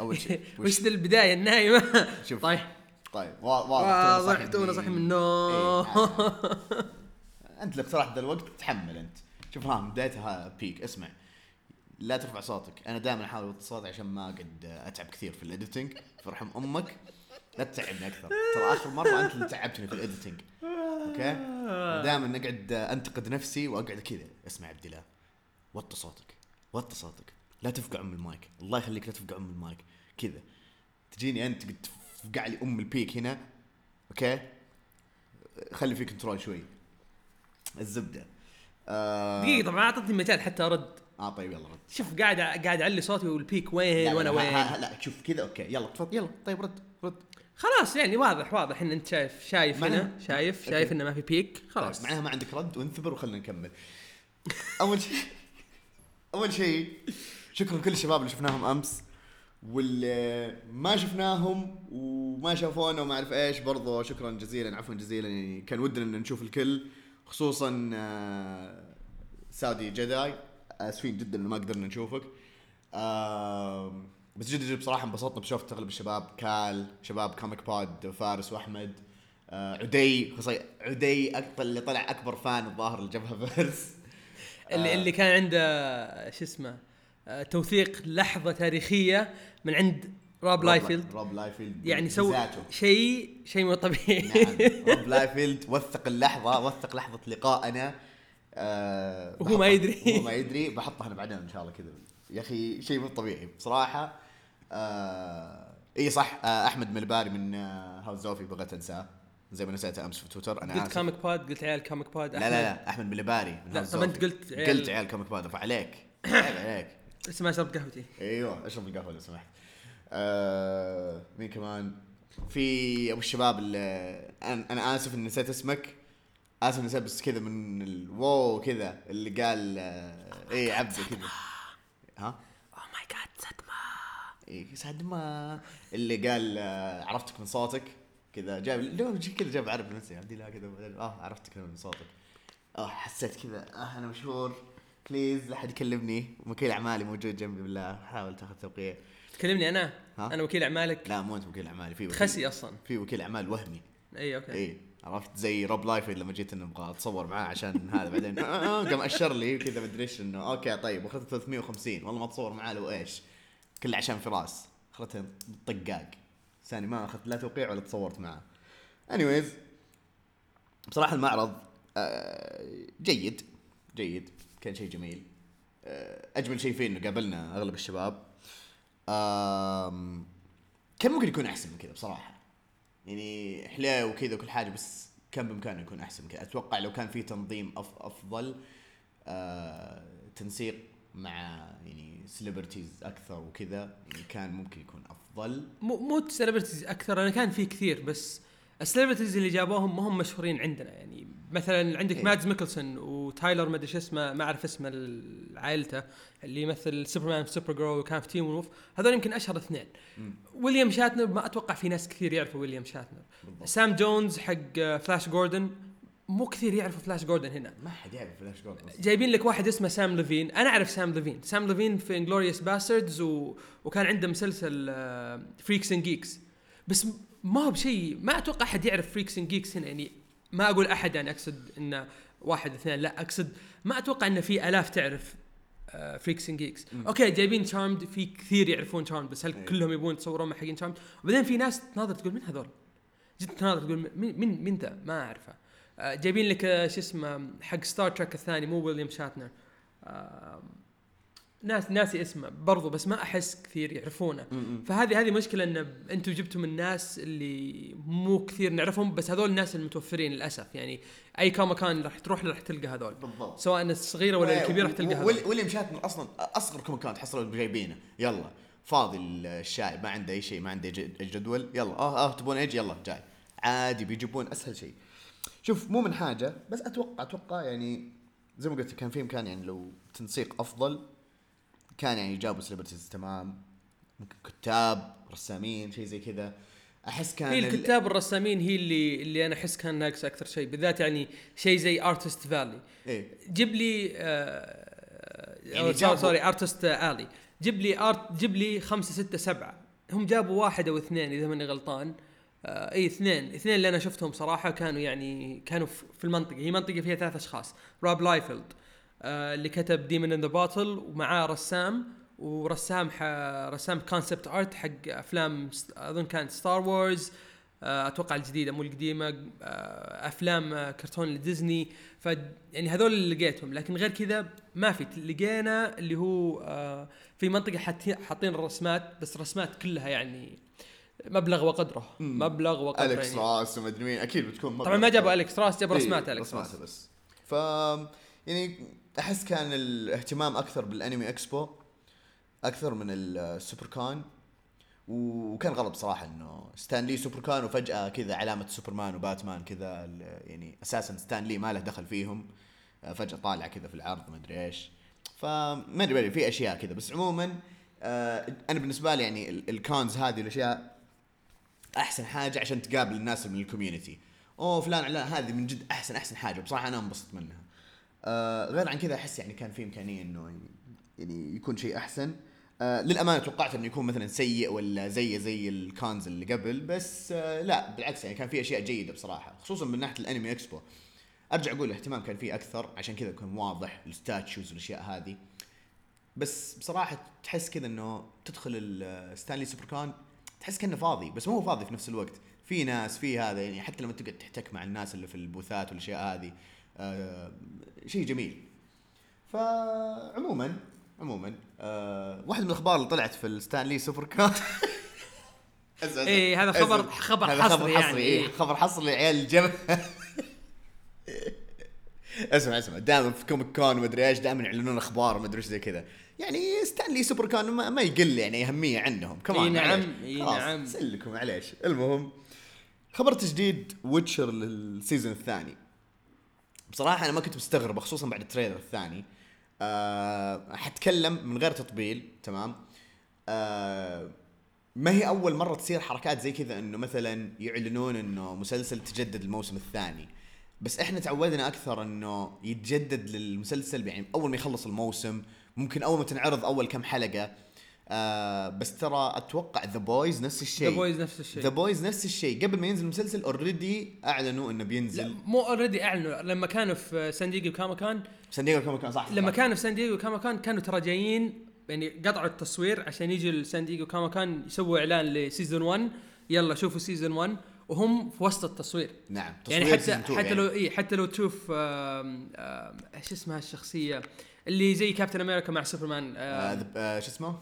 أول شيء. وش ذا البداية؟ النايمه شوف. طيب. طيب وا- واضح واضح تونا صاحي من النوم. أنت اللي اقترحت ذا الوقت تحمل أنت. شوف ها بدايتها بيك اسمع. لا ترفع صوتك. أنا دائما أحاول أوطي صوتي عشان ما اقعد أتعب كثير في ال editing فرحم أمك. لا تتعبني أكثر. ترى آخر مرة أنت اللي تعبتني في ال editing okay؟ دائما أقعد أنتقد نفسي وأقعد كذا. اسمع عبد الله. وطي صوتك. وطي صوتك. لا تفقع أم المايك. الله يخليك لا تفقع أم المايك. كذا. تجيني أنت تفقع لي أم ال peak هنا okay؟ خلي في control شوي. الزبدة. آه دقيقة طبعا اعطتني مجال حتى أرد. آه طيب يلا رد. شوف قاعد قاعد أعلي صوتي وال peak وين وأنا ها- وين؟ ها- لا شوف كذا okay. يلا تفضل يلا طيب رد رد. خلاص يعني واضح واضح إن أنت شايف شايف هنا شايف okay. شايف إنه ما في peak. خلاص. طيب معناها ما عندك رد وانثبر وخلنا نكمل. أول شيء أول شيء شكرا لكل الشباب اللي شفناهم أمس واللي ما شفناهم وما شافونا وما أعرف إيش برضو شكرا جزيلا عفوا جزيلا يعني كان ودنا إن نشوف الكل خصوصا آه، ساودي جداي آسفين جدا ان ما قدرنا نشوفك. بس جد جد بصراحة انبسطنا بشوفة اغلب الشباب كل شباب كوميك بود فارس وأحمد آه، عدي خصوصا عدي أكبر اللي طلع أكبر fan الظاهر لجبهة فيرس اللي اللي كان عنده شو اسمه آه، توثيق لحظة تاريخية من عند روب لايفيلد. روب لايفيلد يعني سوى. شيء شيء مو طبيعي. نعم. روب لايفيلد وثق اللحظة وثق لحظة لقائنا. آه وهو ما يدري. وهو ما يدري. بحطها أنا بعدين إن شاء الله كذا. يا أخي شيء مو طبيعي بصراحة. آه إي صح آه أحمد ملباري من آه هاوس زوفي بغيت أنساه. زي ما نسيته أمس في تويتر. أنا قلت كوميك بود قلت عيال كوميك بود لا لا لا أحمد. ملباري من لا، طب زوفي. قلت عيال- قلت عيال كوميك بود فعليك عيب عليك. بس ما شربت قهوتي. أيوه اشرب القهوة لو سمحت. آه مين كمان؟ في أبو الشباب اللي أنا, أنا آسف إني نسيت اسمك. آسف نسيت بس كذا من الواو كذا اللي قال آه إيه عبده كذا. ها؟ oh my God صدمه إيه صدمة اللي قال آه عرفتك من صوتك. كذا جاب لو كذا جاب عرف نفسي عبد الله كذا آه عرفتك من صوتك. آه حسيت كذا آه أنا مشهور. please لا احد يكلمني. وكيل أعمالي موجود جنبي بالله. حاول تاخذ توقيع. تكلمني أنا؟ ها؟ أنا وكيل أعمالك؟ لا مو أنت وكيل أعمالي في وكيل. خسي أصلا. في وكيل أعمال وهمي. إي okay. إي عرفت؟ زي روب لايفيلد لما جيت إنه أبغى أتصور معاه عشان هذا بعدين قام أشر لي كذا مدري إيش إنه. okay طيب واخذت 350 والله ما أتصور معاه لو إيش. كله عشان فراس. اخذتها طقاق. ثاني ما أخذت لا توقيع ولا تصورت معاه. anyways بصراحة المعرض آه، جيد. جيد. كان شيء جميل. آه، أجمل شيء فيه إنه قابلنا أغلب الشباب. كان ممكن يكون أحسن من كذا بصراحة. يعني حلاه وكذا وكل حاجة بس كان بإمكانه يكون أحسن من كذا. أتوقع لو كان في تنظيم أف أفضل آه تنسيق مع يعني celebrities أكثر وكذا يعني كان ممكن يكون أفضل. مو مو celebrities أكثر أنا كان في كثير بس ال celebrities اللي جابوهم ما هم مشهورين عندنا يعني مثلا عندك إيه. مادز ميكلسون وتايلر ما أدري شو اسمه ما أعرف اسمه عائلته اللي يمثل سوبرمان في سوبر جيرل وكان في تيم وولف هذول يمكن أشهر اثنين. ويليام شاتنر ما أتوقع في ناس كثير يعرفوا ويليام شاتنر. بالضبط. سام جونز حق فلاش جوردن مو كثير يعرفوا فلاش جوردن هنا. ما حد يعرف فلاش جوردن. جايبين لك واحد اسمه سام ليفين. أنا أعرف سام ليفين. سام ليفين في Inglourious Basterds و... وكان عنده مسلسل Freaks and Geeks بس ما هو بشيء ما أتوقع أحد يعرف Freaks and Geeks هنا يعني ما أقول أحد يعني أقصد انه واحد اثنين لا أقصد ما أتوقع انه في آلاف تعرف Freaks and Geeks. okay جايبين Charmed في كثير يعرفون Charmed بس هل إيه. كلهم يبون يتصورون مع حقين Charmed وبعدين في ناس تناظر تقول من هذول؟ جد تناظر تقول مين مين مين ذا؟ ما أعرفه. آه، جايبين لك آه، شو اسمه حق Star Trek الثاني مو ويليام شاتنر ناس ناسي اسمه برضو بس ما أحس كثير يعرفونه. فهذه هذه مشكلة إن أنتم جبتم الناس اللي مو كثير نعرفهم بس هذول الناس المتوفرين للأسف. يعني أي كوميكان راح تروح له راح تلقى هذول. بالضبط. سواء الصغيرة ولا الكبيرة راح تلقى هذول. ويل- ويليام شاتنر أصلا أصغر كوميكان تحصلوا جايبينه يلا. فاضي الشايب ما عنده أي شيء ما عنده جدول يلا. آه آه تبون إيش يلا جاي. عادي بيجيبون أسهل شيء. شوف مو من حاجة بس أتوقع أتوقع يعني زي ما قلت كان في إمكان يعني لو تنسيق أفضل كان يعني جابوا celebrities تمام؟ ممكن كتاب رسامين شيء زي كذا. أحس كان هي ال- الكتاب الرسامين هي اللي اللي أنا أحس كان ناقص أكثر شيء بالذات يعني شيء زي artist alley إيه. جيب لي آه يعني جابوا- sorry artist alley جيب لي art جيب لي خمسة ستة سبعة. هم جابوا واحد أو اثنين إذا ماني غلطان. آه إي اثنين. اثنين اللي أنا شفتهم صراحة كانوا يعني كانوا في المنطقة. هي منطقة فيها ثلاث أشخاص. روب لايفيلد آه اللي كتب Demon in a Bottle ومعاه رسام ورسام ح... رسام concept art حق أفلام أظن كانت ستار وورز أتوقع الجديدة مو القديمة آه، أفلام آه، كرتون لديزني. ف يعني هذول اللي لقيتهم. لكن غير كذا ما في. لقينا اللي هو في منطقة حاطين الرسمات بس رسمات كلها يعني مبلغ وقدره. مم. مبلغ وقدره الكس يعني. راس ومدري مين. أكيد بتكون طبعا ما جابوا الكس راس جابوا إيه، رسمات الكس راس. بس. ف يعني أحس كان الاهتمام أكثر بال Anime Expo أكثر من ال Super Con وكان غلط صراحة إنه ستان لي Super Con وفجأة كذا علامة سوبرمان وباتمان كذا يعني أساسا ستان لي ما له دخل فيهم. فجأة طالع كذا في العرض ما أدري إيش. فما أدري في أشياء كذا. بس عموما آه، أنا بالنسبة لي يعني ال- ال cons هذه الأشياء أحسن حاجة عشان تقابل الناس من الكوميونتي أوه فلان لا هذه من جد أحسن أحسن حاجة. بصراحة أنا انبسط منها. آه غير عن كذا أحس يعني كان في إمكانية إنه يعني- يكون شيء أحسن. آه للأمانة توقعت إنه يكون مثلا سيء ولا زي زي ال cons اللي قبل بس آه لا بالعكس يعني كان في أشياء جيدة بصراحة خصوصا من ناحية ال Anime Expo. أرجع أقول الاهتمام كان فيه أكثر عشان كذا يكون واضح ال statues والأشياء هذه. بس بصراحة تحس كذا إنه تدخل الستانلي Super Con تحس كأنه فاضي بس مو فاضي في نفس الوقت. في ناس في هذا يعني حتى لما تقعد تحتك مع الناس اللي في البوثات والأشياء هذه. شيء جميل. فعموما عموما آه واحد من الأخبار اللي طلعت في الستانلي Super Con إيه، هذا خبر- خبر هذا حصري يعني، حصري إيه. إيه. خبر حصري لعيال الجبهه اسمع اسمع. دائما في Comic Con ومدري إيش دائما يعلنون أخبار ومدري إيش زي كذا. يعني ستانلي Super Con ما, ما يقل يعني أهمية عندهم. كمان إي نعم، خلاص، نعم. سلكم معليش. المهم خبر تجديد Witcher لل season الثاني. بصراحة أنا ما كنت مستغرب خصوصا بعد ال trailer الثاني. أه حتكلم من غير تطبيل تمام؟ أه ما هي أول مرة تصير حركات زي كذا إنه مثلا يعلنون إنه مسلسل تجدد الموسم الثاني. بس إحنا تعودنا أكثر إنه يتجدد للمسلسل يعني أول ما يخلص الموسم ممكن أول ما تنعرض أول كم حلقة آه بس ترى أتوقع The Boys نفس الشيء. The Boys نفس الشيء. The Boys نفس الشيء. قبل ما ينزل المسلسل already أعلنوا إنه لا بينزل مو already أعلنوا. لما كانوا في سان دييغو Comic Con سان دييغو Comic Con صح لما صح. كانوا في سان دييغو Comic Con كانوا ترى جايين يعني قطعوا التصوير عشان يجوا لسان دييغو Comic Con يسووا إعلان ل season 1 يلا شوفوا season 1 وهم في وسط التصوير. نعم يعني تصوير حتى season two حتى يعني. لو اي حتى لو تشوف إيش اسمها الشخصية؟ اللي زي كابتن أمريكا مع سوبرمان آه آه، شو اسمه؟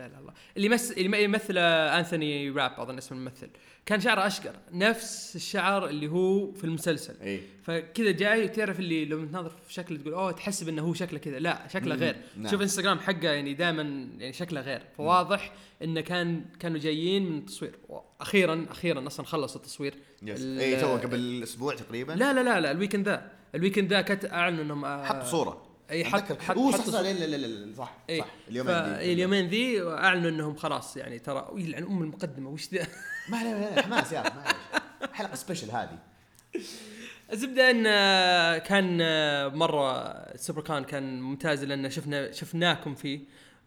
لا لا الله اللي يمثل اللي يمثل آه، انثوني راب أظن اسم الممثل. كان شعره أشقر. نفس الشعر اللي هو في المسلسل. اي فكذا جاي وتعرف اللي لو تناظر في شكله تقول أوه تحسب انه هو شكله كذا. لا شكله غير. نعم. شوف انستغرام حقه يعني دائما يعني شكله غير. فواضح إنه كان كانوا جايين من التصوير. أخيرا أخيرا أصلا خلصوا التصوير. yes. اي تو قبل أسبوع تقريبا. لا لا لا لا ال weekend ذا. ال weekend ذا كت اعلنوا إنهم آه، حط صورة. أي حط. حط اوه صح صح لا لا صح اي صح اليومين. اليومين ذي أعلنوا إنهم خلاص يعني ترى يلعن أم المقدمة وش ذا ما لا حماس يا معليش حلقة special هذه الزبدة إن آه، كان آه، مرة Super Con كان ممتاز لأن شفنا شفناكم فيه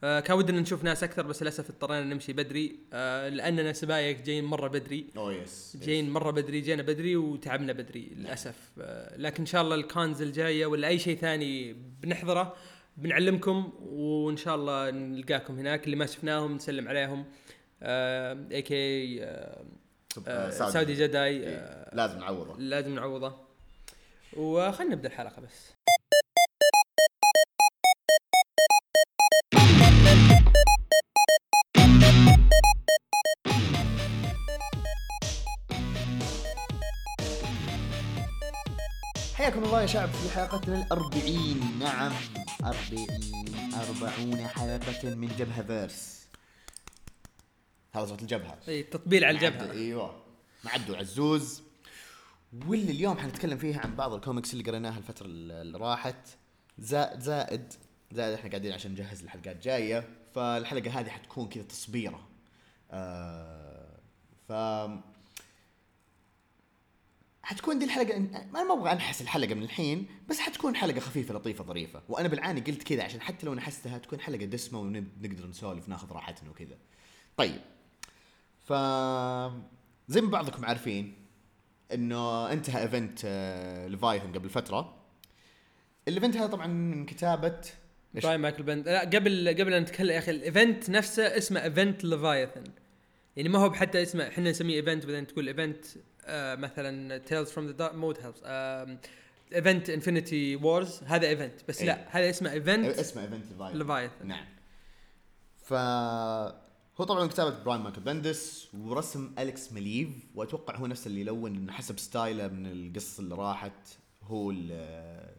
آه، كان ودنا نشوف ناس أكثر بس للأسف اضطرينا نمشي بدري. آه، لأننا سبايك جايين مرة بدري. اوه yes جايين مرة بدري جينا بدري وتعبنا بدري للأسف. آه، لكن إن شاء الله ال cons الجاية ولا أي شيء ثاني بنحضره بنعلمكم وإن شاء الله نلقاكم هناك. اللي ما شفناهم نسلم عليهم. aka سعودي Jedi. إيه، لازم نعوضه. لازم نعوضه. وخلنا نبدأ الحلقة بس. الله يا شعب في حلقتنا الأربعين. نعم أربعين أربعون حلقة من جبهة verse. هذا صوت الجبهة. إي تطبيل على الجبهة. إيوه. معكم عزوز واللي اليوم حنتكلم فيها عن بعض الكوميكس اللي قريناها الفترة اللي راحت. زائد زائد زائد إحنا قاعدين عشان نجهز الحلقات جاية. فالحلقة هذه حتكون كذا تصبيرة. آه ف حتكون دي الحلقة ما ما أبغى أنحس الحلقة من الحين بس حتكون حلقة خفيفة لطيفة ظريفة. وأنا بالعاني قلت كذا عشان حتى لو نحستها تكون حلقة دسمة ونقدر نسولف ناخذ راحتنا وكذا. طيب. ف زي ما بعضكم عارفين إنه انتهى event آه، Leviathan قبل فترة. ال event هذا طبعا من كتابة؟ براين مايكل بند لا قبل قبل أن نتكلم يا أخي ال event نفسه اسمه Event Leviathan يعني ما هو بحتى اسمه إحنا نسميه event بعدين تقول event آه مثلا Tales from the مود هيلز event Infinity Wars هذا event بس إيه. لا هذا اسمه Event اسمه Event Leviathan Leviathan نعم. ف هو طبعا كتابة براين مايكل بندس ورسم أليكس مليف وأتوقع هو نفس اللي يلون إنه حسب style ه من القصص اللي راحت هو ال-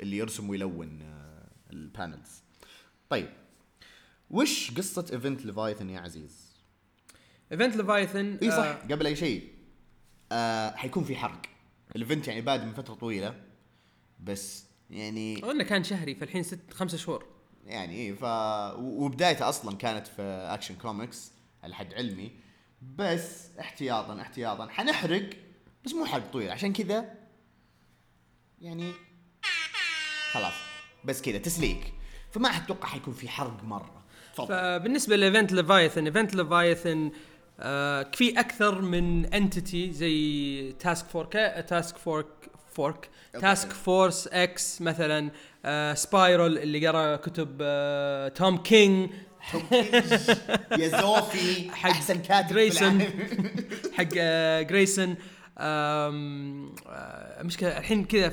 اللي يرسم ويلون آه، ال panels. طيب وش قصة Event Leviathan يا عزيز؟ Event Leviathan اي صح قبل أي شيء. آه حيكون في حرق. ال event يعني بادئ من فترة طويلة بس يعني قلنا كان شهري فالحين ست خمسة شهور. يعني إيه ف وبدايته أصلا كانت في Action Comics على حد علمي. بس احتياطا احتياطا. حنحرق بس مو حرق طويل. عشان كذا يعني خلاص. بس كذا تسليك. فما أتوقع حيكون في حرق مرة. تفضل. فبالنسبة ل Event Leviathan Event Leviathan آه في أكثر من entity زي Task فورك Task فورك فورك Task Force X مثلا آه Spyral اللي قرأ كتب آه توم كينج يا زوفي حق أحسن كاتب Grayson. حق آه Grayson آه مشكلة الحين كذا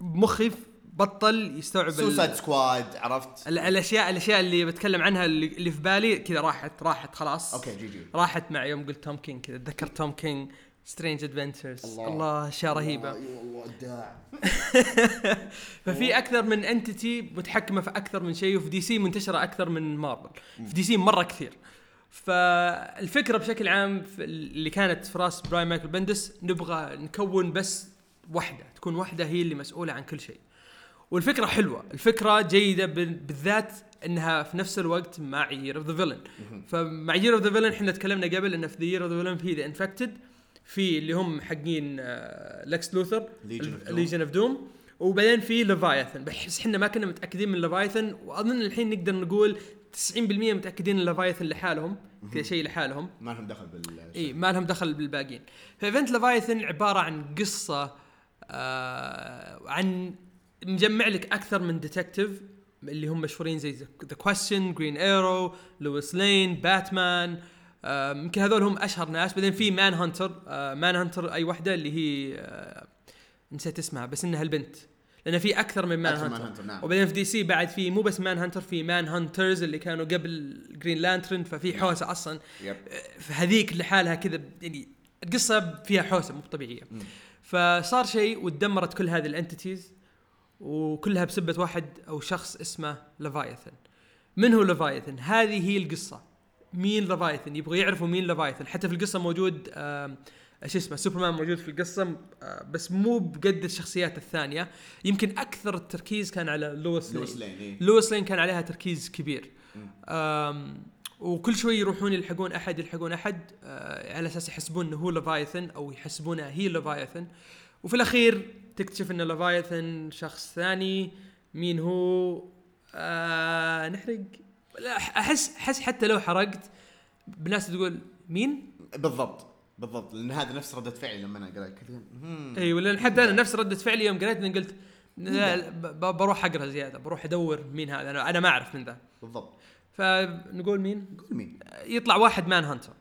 مخي بطل يستوعب سوسايد سكواد عرفت؟ ال- الاشياء الأشياء اللي بتكلم عنها اللي, اللي في بالي كذا راحت راحت خلاص. أوكي GG. راحت مع يوم قلت توم كينج كذا. اتذكر توم كينج Strange Adventures الله, الله أشياء رهيبة. والله ابداع ففي أكثر من entity متحكمة في أكثر من شيء وفي دي سي منتشرة أكثر من مارفل في دي سي مرة كثير. فالفكرة بشكل عام في اللي كانت في رأس براين مايكل بندس نبغى نكون بس واحدة تكون واحدة هي اللي مسؤولة عن كل شيء. والفكرة حلوة. الفكرة جيدة بال- بالذات إنها في نفس الوقت مع Year of the Villain فمع Year of the Villain إحنا تكلمنا قبل انه في Year of the Villain في The Infected في اللي هم حقين لكس لوثر. Legion of Doom وبعدين في Leviathan بس إحنا ما كنا متأكدين من Leviathan وأظن الحين نقدر نقول 90% متأكدين ان Leviathan لحالهم كذا شيء لحالهم. ما لهم دخل بال إي ما لهم دخل بالباقيين. ف Event Leviathan عبارة عن قصة آه عن مجمع لك أكثر من detective اللي هم مشهورين زي The Question Green Arrow لويس لين باتمان آه، يمكن هذول هم أشهر ناس. بعدين في Manhunter آه Manhunter أي واحدة اللي هي آه نسيت اسمها بس إنها البنت. لأن في أكثر من Manhunter hunter، نعم. وبعدين في دي سي بعد في مو بس Manhunter في Manhunters اللي كانوا قبل Green Lantern ففي حوسة أصلا. yep فهذيك لحالها كذا يعني القصة فيها حوسة مو طبيعية. فصار شيء وتدمرت كل هذه ال entities وكلها بسبة واحد أو شخص اسمه Leviathan من هو Leviathan هذه هي القصة. مين Leviathan يبغوا يعرفوا مين Leviathan حتى في القصة موجود آم، شو اسمه سوبرمان موجود في القصة بس مو بقد الشخصيات الثانية. يمكن أكثر التركيز كان على لويس لين. لويس لين إيه. لويس لين كان عليها تركيز كبير. وكل شوي يروحون يلحقون أحد يلحقون أحد آه على أساس يحسبون إنه هو Leviathan أو يحسبونها هي Leviathan وفي الأخير تكتشف إن Leviathan شخص ثاني. مين هو؟ آه نحرق. لا احس أحس حتى لو حرقت بناس تقول مين؟ بالضبط بالضبط لأن هذا نفس ردة فعلي لما أنا كذا هم. إي ولا حتى أنا نفس ردة فعلي يوم قريت قلت لا بروح أقرأ زيادة بروح أدور مين هذا. أنا أنا ما أعرف من ذا. بالضبط. فنقول مين؟ قول مين. يطلع واحد Manhunter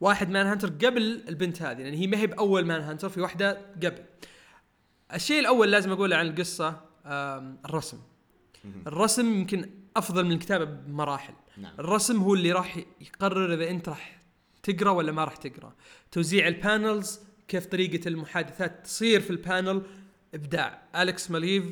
واحد Manhunter قبل البنت هذه لأن هي ما هي بأول Manhunter في واحدة قبل. الشيء الأول لازم أقوله عن القصة الرسم. الرسم يمكن أفضل من الكتابة بمراحل. نعم. الرسم هو اللي راح يقرر إذا أنت راح تقرأ ولا ما راح تقرأ. توزيع ال panels كيف طريقة المحادثات تصير في ال panel إبداع. أليكس ماليف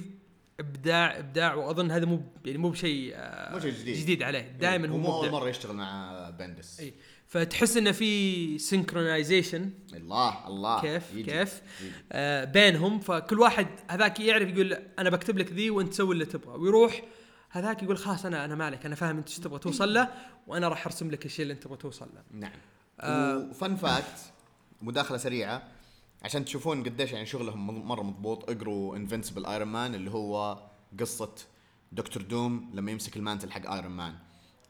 إبداع إبداع وأظن هذا مو يعني مو بشيء آه، مو شيء جديد. جديد عليه. دائما هو ومو أول مرة يشتغل مع بندس. اي فتحس انه في synchronization الله الله. كيف؟ يجي. كيف؟ يجي. آه بينهم فكل واحد هذاك يعرف يقول أنا بكتب لك ذي وأنت تسوي اللي تبغى. ويروح هذاك يقول خلاص أنا أنا مالك أنا فاهم أنت إيش تبغى توصل له وأنا راح أرسم لك الشيء اللي أنت تبغى توصل له. نعم. آه. و fun fact مداخلة سريعة عشان تشوفون قديش يعني شغلهم مرة مضبوط. اقروا Invincible Iron Man اللي هو قصة دكتور دوم لما يمسك ال mantle حق Iron Man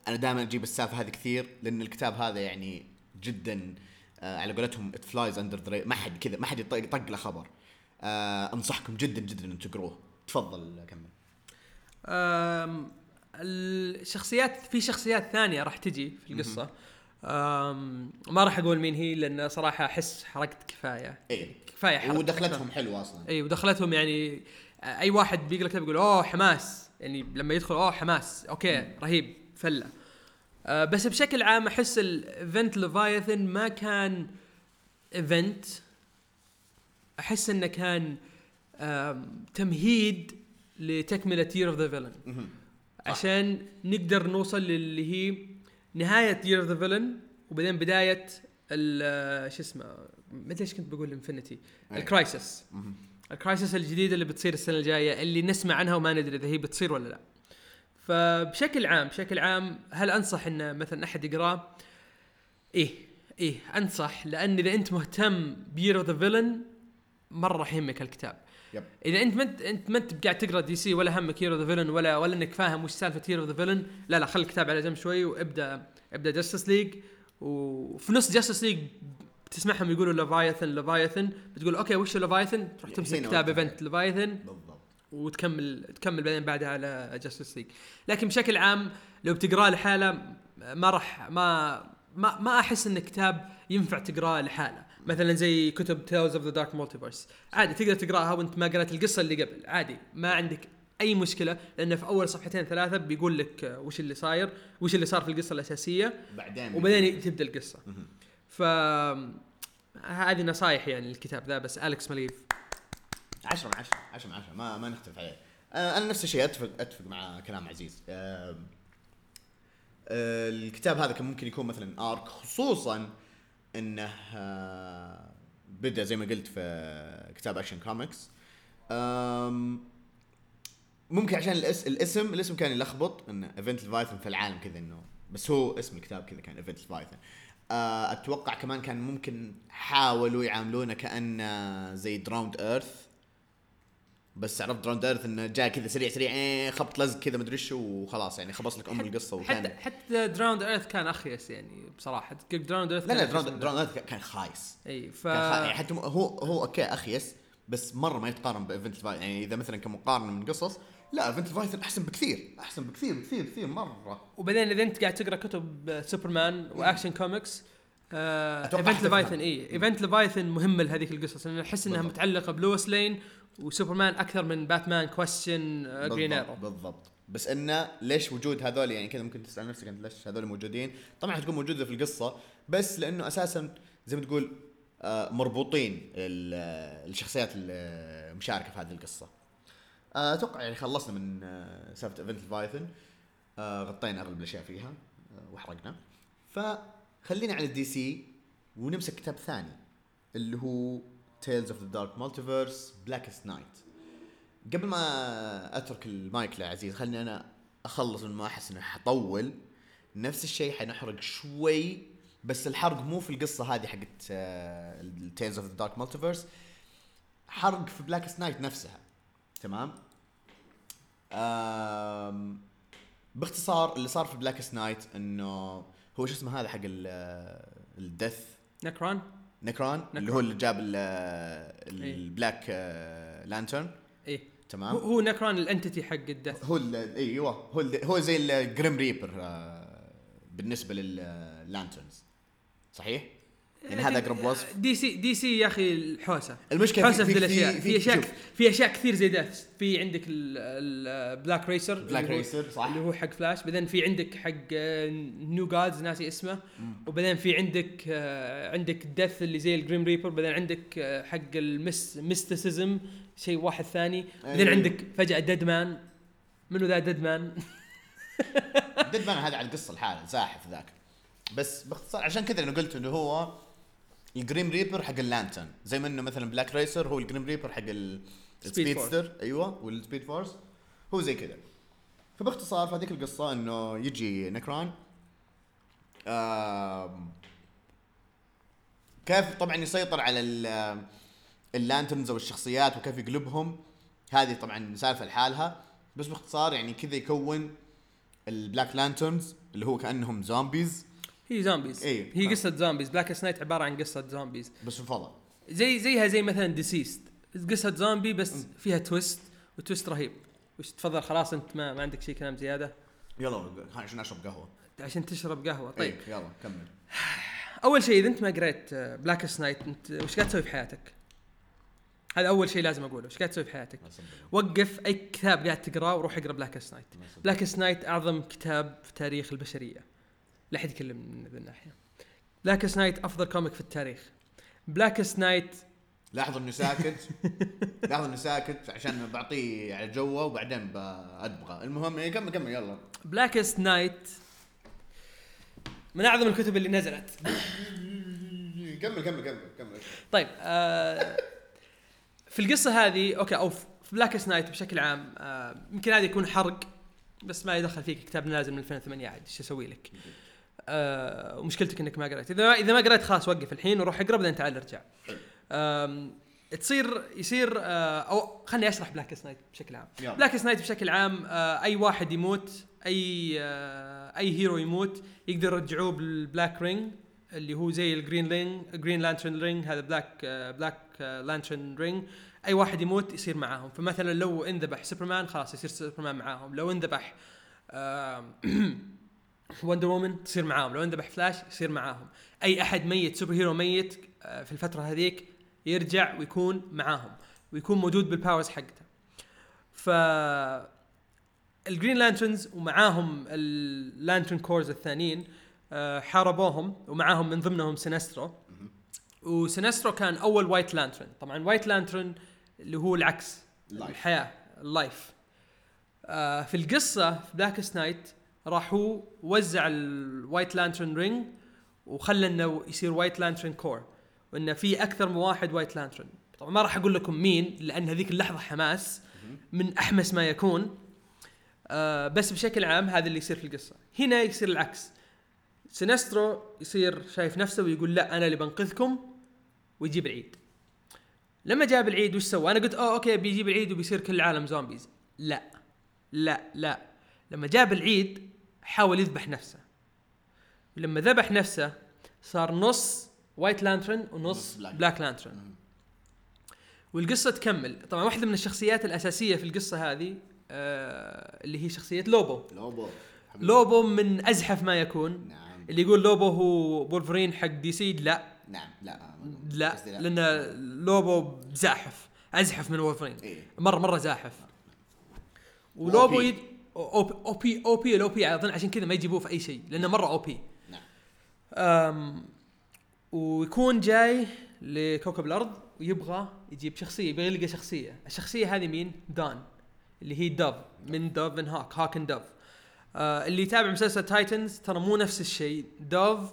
أنا دائما أجيب السالفة هذه كثير لأن الكتاب هذا يعني جدا آه على قولتهم it flies under ما حد كذا ما حد يطق له خبر. آه أنصحكم جدا جدا ان تقروه. تفضل كمل. الشخصيات في شخصيات ثانية راح تجي في القصة. ما راح أقول مين هي لأن صراحة أحس حرقت كفاية. إيه. كفاية حرقت ودخلتهم حلوة أصلا. اي ودخلتهم يعني أي واحد بيقرأ كتاب يقول أوه حماس. يعني لما يدخل أوه حماس. okay رهيب. فلة آه بس بشكل عام أحس ال Event Leviathan ما كان Event أحس إنه كان تمهيد لتكملة Year of the Villain. عشان نقدر نوصل للي هي نهاية Year of the Villain وبعدين بداية ال- شو اسمه أدري إيش كنت بقول Infinity. ال Crisis. ال Crisis الجديدة اللي بتصير السنة الجاية اللي نسمع عنها وما ندري إذا هي بتصير ولا لا فبشكل عام بشكل عام هل أنصح إن مثلا أحد يقراه إيه إيه أنصح لأن إذا أنت مهتم ب Year of the Villain مرة راح يهمك الكتاب yep. إذا أنت ما أنت أنت ما أنت قاعد تقرأ DC ولا همك Year of the Villain ولا ولا إنك فاهم وش سالفة Year of the Villain لا لا خلي الكتاب على جنب شوي وابدأ ابدأ Justice League وفي نص Justice League تسمعهم يقولوا Leviathan Leviathan بتقول okay وش Leviathan تروح تمسك كتاب. Event Leviathan بالضبط. وتكمل تكمل بعدين بعدها على Justice League لكن بشكل عام لو بتقراه لحالة ما راح ما ما ما أحس إن كتاب ينفع تقرأه لحالة. مثلا زي كتب Tales of the Dark Multiverse عادي تقدر تقرأها وأنت ما قرأت القصة اللي قبل. عادي ما عندك أي مشكلة لأنه في أول صفحتين ثلاثة بيقول لك وش اللي صاير وش اللي صار في القصة الأساسية بعدين وبعدين تبدأ القصة. ف هذه نصايح يعني الكتاب ذا بس Alex Maleev. 10 من 10 10 من 10 ما ما نختلف عليه. آه، أنا نفس الشيء اتفق أتفق مع كلام عزيز. آه، آه، الكتاب هذا كان ممكن يكون مثلا arc خصوصا إنه بدأ زي ما قلت في كتاب Action Comics ممكن عشان الاس الاسم الاسم كان يلخبط انه Event Leviathan في العالم كذا إنه بس هو اسم الكتاب كذا كان Event Leviathan أتوقع كمان كان ممكن حاولوا يعاملونه كأنه زي Drowned Earth بس عرفت Drowned Earth إنه جاء كذا سريع سريع إيه خبط لزق كذا مدري إيش وخلاص يعني خبص لك أم القصة حتى وكان حتى Drowned Earth كان أخيس يعني بصراحة. Drowned Earth لا لا Drowned Earth كان خايس. إي ف يعني حتى هو هو okay أخيس بس مرة ما يتقارن ب Event يعني إذا مثلا كمقارنة من قصص لا Event Leviathan أحسن بكثير أحسن بكثير بكثير بكثير مرة. وبعدين إذا أنت قاعد تقرأ كتب سوبرمان و Action Comics Event. Leviathan إي Event Leviathan مهمه لهذيك القصص لأن أحس إنها. متعلقة ب Lois Lane وسوبرمان أكثر من باتمان Question Green بالضبط, Arrow. بالضبط. بس إنه ليش وجود هذول؟ يعني كذا ممكن تسأل نفسك أنت ليش هذول موجودين؟ طبعا حتكون موجودة في القصة بس لأنه أساسا زي ما تقول آه، مربوطين ال- الشخصيات المشاركة في هذه القصة. آه، أتوقع يعني خلصنا من آه، سالفة Event Leviathan غطينا أغلب الأشياء فيها آه، واحرقنا فخلينا على ال DC ونمسك كتاب ثاني اللي هو Tales of the Dark Multiverse Blackest Night قبل ما أترك المايك لعزيز خليني أنا أخلص من ما أحس انه حطول. نفس الشيء حنحرق شوي بس الحرق مو في القصة هذه حقت ال Tales of the Dark Multiverse حرق في Blackest Night نفسها تمام؟ آم، باختصار اللي صار في Blackest Night إنه هو شو اسمه هذا حق ال Death Nekron؟ Nekron اللي. هو اللي جاب ال- ال Black Lantern. إيه. تمام. هو, Nekron ال entity حق ال Death هو ال- أيوه. هو هو زي ال Grim Reaper بالنسبة لل Lanterns صحيح؟ يعني هذا أقرب وصف؟ DC DC يا أخي الحوسة. المشكلة حوسه في, الأشياء. في, أشياء في أشياء كثير زي Death في عندك ال Black Racer Black Racer صح. اللي هو حق فلاش بعدين في عندك حق New Gods ناسي اسمه. وبعدين في عندك آه، عندك Death اللي زي ال Grim Reaper بعدين عندك آه، حق ال mys mysticism شيء واحد ثاني. بعدين أيوه. عندك فجأة Deadman منو ذا Deadman Deadman هذا على القصة الحالة زاحف ذاك. بس باختصار عشان كذا أنا قلت إنه هو ال Grim Reaper حق ال Lantern. زي ما إنه مثلا Black Racer هو ال Grim Reaper حق ال- ال speedster أيوه وال Speed Force هو زي كذا فباختصار في هذيك القصة إنه يجي Nekron. كيف طبعا يسيطر على ال- ال Lanterns أو الشخصيات وكيف يقلبهم. هذه طبعا سالفة لحالها. بس باختصار يعني كذا يكون ال Black Lanterns اللي هو كأنهم zombies هي zombies إيه، هي. قصة zombies Blackest Night عبارة عن قصة zombies بس مفضل زي زيها زي مثلا DCeased قصة زومبي بس فيها twist و twist رهيب. وش تفضل خلاص أنت ما, ما عندك شيء كلام زيادة. يلا عشان اشرب قهوة. عشان تشرب قهوة. طيب. إيه، يلا كمل. أول شيء إذا أنت ما قريت Blackest Night أنت وش قاعد تسوي في حياتك؟ هذا أول شيء لازم أقوله. وش قاعد تسوي في حياتك؟ وقف أي كتاب قاعد تقرأه وروح اقرأ Blackest Night. Blackest Night أعظم كتاب في تاريخ البشرية. لا احد يتكلم من ذي الناحية. Blackest Night أفضل comic في التاريخ. Blackest Night لاحظ إنه ساكت. لاحظ إنه ساكت عشان بعطيه على جوه وبعدين بأدبغه. المهم إيه، كمل كمل يلا. Blackest Night من أعظم الكتب اللي نزلت. كمل كمل كمل كمل. طيب آه في القصة هذه okay أو في Blackest Night بشكل عام آه يمكن هذا يكون حرق بس ما يدخل فيك كتاب نازل من 2008 عاد إيش أسوي لك؟ آه ومشكلتك إنك ما قريت إذا إذا ما قريت خلاص وقف الحين وروح اقرأ بعدين تعال ارجع. تصير يصير آه أو خليني أشرح Blackest Night بشكل عام. يلا. Blackest Night بشكل عام آه أي واحد يموت أي آه أي hero يموت يقدر يرجعوه بال Black Ring اللي هو زي ال Green Ring Green Lantern Ring هذا Black Black Lantern Ring أي واحد يموت يصير معاهم فمثلا لو انذبح سوبرمان خلاص يصير سوبرمان معاهم لو انذبح Wonder Woman تصير معاهم. لو انذبح فلاش يصير معاهم. أي أحد ميت superhero ميت آه، في الفترة هذيك يرجع ويكون معاهم. ويكون موجود بال powers حقته. ف ال Green Lanterns ومعاهم ال Lantern Corps الثانيين آه، حاربوهم ومعاهم من ضمنهم Sinestro و Sinestro كان أول White Lantern طبعا White Lantern اللي هو العكس. الحياة ال life آه في القصة في Blackest Night راح هو وزع ال White Lantern Ring وخلى إنه يصير White Lantern Corps وانه في أكثر من واحد White Lantern طبعا ما راح أقول لكم مين لأن هذيك اللحظة حماس من أحمس ما يكون. آه بس بشكل عام هذا اللي يصير في القصة. هنا يصير العكس. Sinestro يصير شايف نفسه ويقول لا أنا اللي بنقذكم ويجيب العيد. لما جاب العيد وش سوى؟ أنا قلت أوه okay بيجيب العيد وبيصير كل العالم zombies. لا. لا لا. لما جاب العيد حاول يذبح نفسه. ولما ذبح نفسه صار نص White Lantern ونص نص Black. Black Lantern والقصة تكمل. طبعا واحدة من الشخصيات الأساسية في القصة هذه آه اللي هي شخصية Lobo. Lobo. حبيبي. Lobo من أزحف ما يكون. نعم. اللي يقول Lobo هو بولفرين حق DC لا. نعم لا. لا قصدي لأن Lobo زاحف. أزحف من وولفرين إيه. مرة مرة زاحف. و Lobo OP. يد OP OP ال OP أظن عشان كذا ما يجيبوه في أي شيء لأنه مرة OP نعم. ويكون جاي لكوكب الأرض ويبغى يجيب شخصية يبغى يلقى شخصية. الشخصية هذه مين؟ Dawn اللي هي Dove من Dove من Hawk Hawk and Dove آه اللي يتابع مسلسل Titans ترى مو نفس الشيء. Dove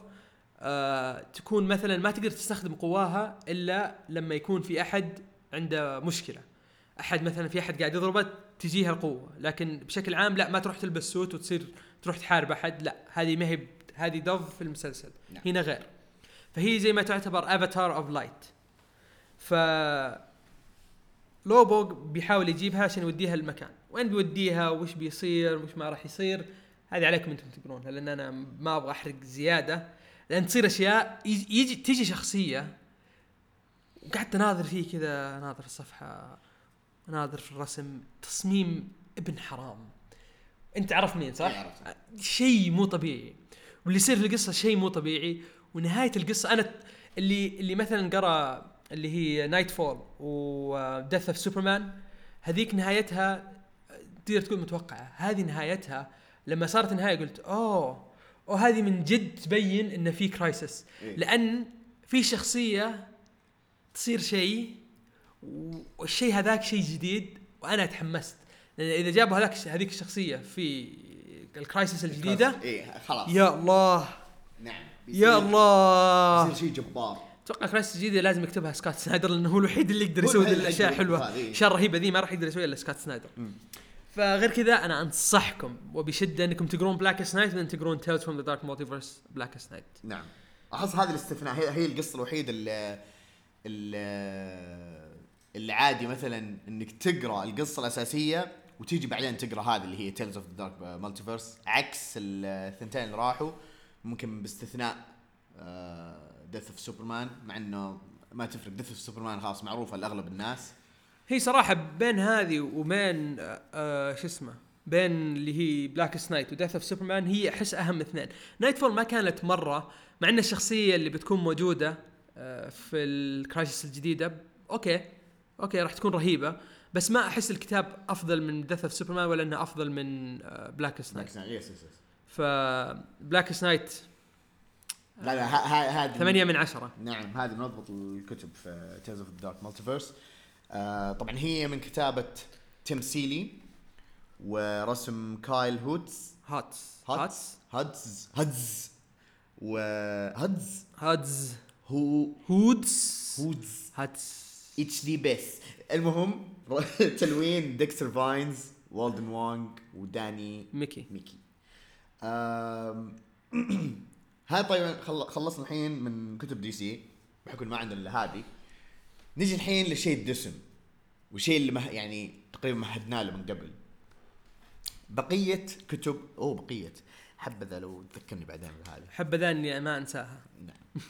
آه تكون مثلا ما تقدر تستخدم قواها إلا لما يكون في أحد عنده مشكلة. أحد مثلا في أحد قاعد يضربه تجيها القوة. لكن بشكل عام لا ما تروح تلبس suit وتصير تروح تحارب أحد لا هذه ما هي هذه Dove في المسلسل. نعم. هنا غير. فهي زي ما تعتبر avatar of light ف Lobo بيحاول يجيبها عشان يوديها المكان. وين بيوديها؟ وش بيصير؟ وش ما راح يصير؟ هذه عليكم أنتم تقرونها لأن أنا ما أبغى أحرق زيادة. لأن تصير أشياء يجي, يجي تيجي شخصية وقعدت أناظر فيه كذا أناظر الصفحة. اناظر في الرسم تصميم ابن حرام. انت عرفت مين صح؟ شيء مو طبيعي. واللي يصير في القصة شيء مو طبيعي. ونهاية القصة أنا اللي اللي مثلا قرأ اللي هي Knightfall و Death of Superman هذيك نهايتها تقدر تقول متوقعة. هذه نهايتها لما صارت النهاية قلت أوه أوه هذه من جد تبين إن في كرايسس. لأن في شخصية تصير شيء والشيء هذاك شيء جديد وأنا تحمست. لأن إذا جابوا هذاك هذيك الشخصية في الكرايسس الجديدة إيه خلاص. يا الله. نعم يا الله. يصير شيء جبار. أتوقع Crisis الجديده لازم يكتبها Scott Snyder لأنه هو الوحيد اللي يقدر يسوي الأشياء يقدر حلوة. هذه، إيه. الأشياء الرهيبة ذي ما راح يقدر يسويها إلا Scott Snyder. فغير كذا أنا أنصحكم وبشدة إنكم تقرون Blackest Night وان تقرون Tales from the Dark Multiverse Blackest Night نعم. أحس هذا الاستثناء هي, هي القصة الوحيدة اللي اللي اللي عادي مثلا إنك تقرأ القصة الأساسية وتيجي بعدين تقرأ هذه اللي هي Tales of the Dark Multiverse عكس الثنتين اللي راحوا ممكن باستثناء Death of Superman مع إنه ما تفرق ديث اوف سوبرمان خلاص معروفة لأغلب الناس. هي صراحة بين هذه وبين آه آه، شو اسمه بين اللي هي Blackest Night و Death of Superman هي أحس أهم اثنين. Knightfall ما كانت مرة مع إن الشخصية اللي بتكون موجودة آه في ال Crisis الجديدة okay. okay راح تكون رهيبة بس ما أحس الكتاب أفضل من Death of Superman ولا إنه أفضل من آه Blackest Night yes yes yes فبلاك سنايت لا لا هذه ثمانية من عشرة. نعم هذه من أضبط الكتب في تيلز اوف دارك مالتيفيرس طبعا هي من كتابة تيم سيلي ورسم كايل هوتس هاتس. هاتس هاتز هاتز وهاتز هاتز هو هودز هودز هاتس. اتش دي بيس المهم تلوين ديكستر فاينز Walden Wong و Danny Miki. Miki. هاي طيب خل- خلصنا الحين من كتب DC بحكم ما عندنا إلا هذه. نجي الحين لشيء الدسم وشيء اللي مه يعني تقريبا مهدنا له من قبل. بقية كتب اوه بقية حبذا لو تذكرني بعدين بهذه. حبذا إني ما أنساها. نعم.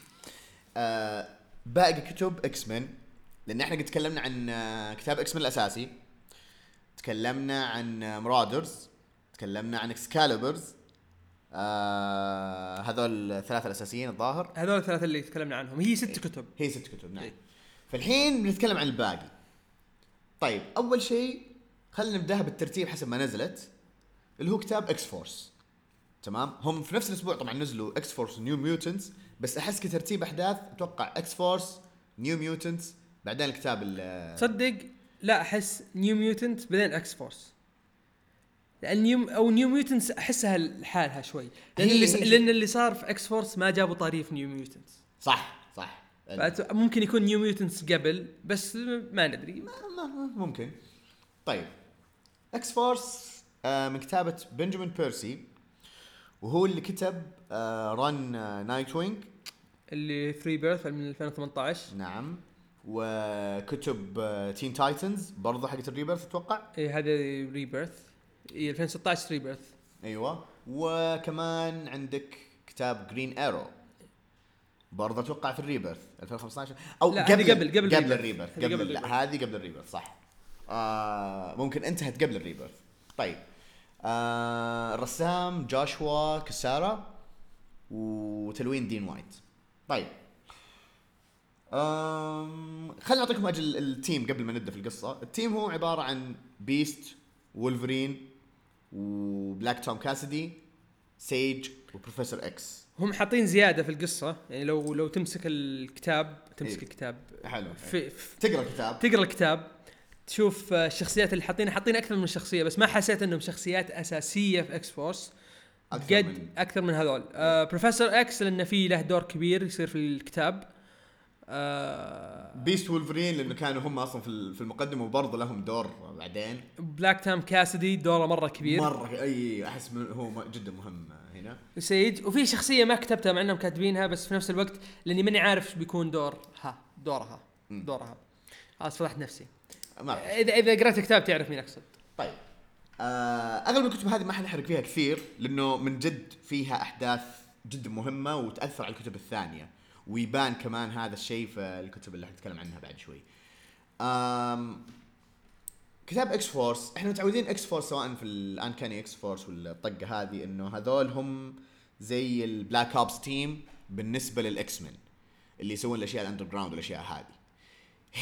آه باقي كتب X-Men لأن إحنا قد تكلمنا عن آه، كتاب X-Men الأساسي تكلمنا عن آه، Marauders تكلمنا عن Excalibur آه هذول الثلاثة الأساسيين الظاهر. هذول الثلاثة اللي تكلمنا عنهم. هي ست كتب. هي ست كتب نعم. إيه. فالحين بنتكلم عن الباقي. طيب أول شيء خلينا نبدأها بالترتيب حسب ما نزلت اللي هو كتاب X-Force تمام؟ هم في نفس الأسبوع طبعا نزلوا X-Force New Mutants بس أحس كترتيب أحداث أتوقع X-Force New Mutants بعدين الكتاب ال تصدق لا أحس New Mutants بعدين X-Force لأن New أو New Mutants أحسها لحالها شوي. لأن اللي لأن اللي صار في X-Force ما جابوا طاري في New Mutants صح صح. ممكن يكون New Mutants قبل بس ما ندري. ما- ما- ممكن. طيب. إكس فورس آه من كتابة بنجامين بيرسي وهو اللي كتب آه run Nightwing اللي في Rebirth من 2018 نعم. وكتب Teen Titans برضه حقت ال Rebirth أتوقع اي هذا Rebirth. اي 2016 Rebirth. أيوه. وكمان عندك كتاب Green Arrow برضه أتوقع في ال Rebirth 2015 أو لا، قبل- قبل قبل. ال Rebirth هذه قبل, قبل لا. هذه قبل ال Rebirth صح. آه ممكن انتهت قبل ال Rebirth طيب. آه الرسام جاشوا كاسارا وتلوين دين وايت. طيب. آم خلينا نعطيكم أجل ال team قبل ما نبدأ في القصة. ال team هو عبارة عن بيست وولفرين وبلاك توم كاسدي سيج وبروفيسور إكس هم حاطين زيادة في القصة يعني لو لو تمسك الكتاب تمسك إيه. الكتاب. حلو. في, في تقرأ الكتاب. تقرأ الكتاب تشوف الشخصيات اللي حاطينها. حاطين أكثر من شخصية بس ما حسيت إنهم شخصيات أساسية في X-Force أكثر قد من- أكثر من هذول. آه Professor X لأنه في له دور كبير يصير في الكتاب. آه Beast و Wolverine لأنه كانوا هم أصلا في في المقدمة وبرضه لهم دور بعدين. Black Tom Cassidy دوره مرة كبير. مرة أي أحس هو م- جدا مهم هنا. Sage وفي شخصية ما كتبتها مع إنهم كاتبينها بس في نفس الوقت لأني ماني عارف إيش بيكون دورها دورها مم. دورها. خلاص فضحت نفسي. ما. إذا إذا قرأت الكتاب تعرف مين أقصد. طيب. آه أغلب الكتب هذه ما حنحرق فيها كثير لأنه من جد فيها أحداث جدا مهمة وتأثر على الكتب الثانية. ويبان كمان هذا الشيء في الكتب اللي حنتكلم عنها بعد شوي. آم كتاب X-Force إحنا متعودين X-Force سواء في Uncanny X-Force ولا الطقة هذه إنه هذول هم زي ال black ops team بالنسبة لل X-Men اللي يسوون الأشياء ال underground والأشياء هذه.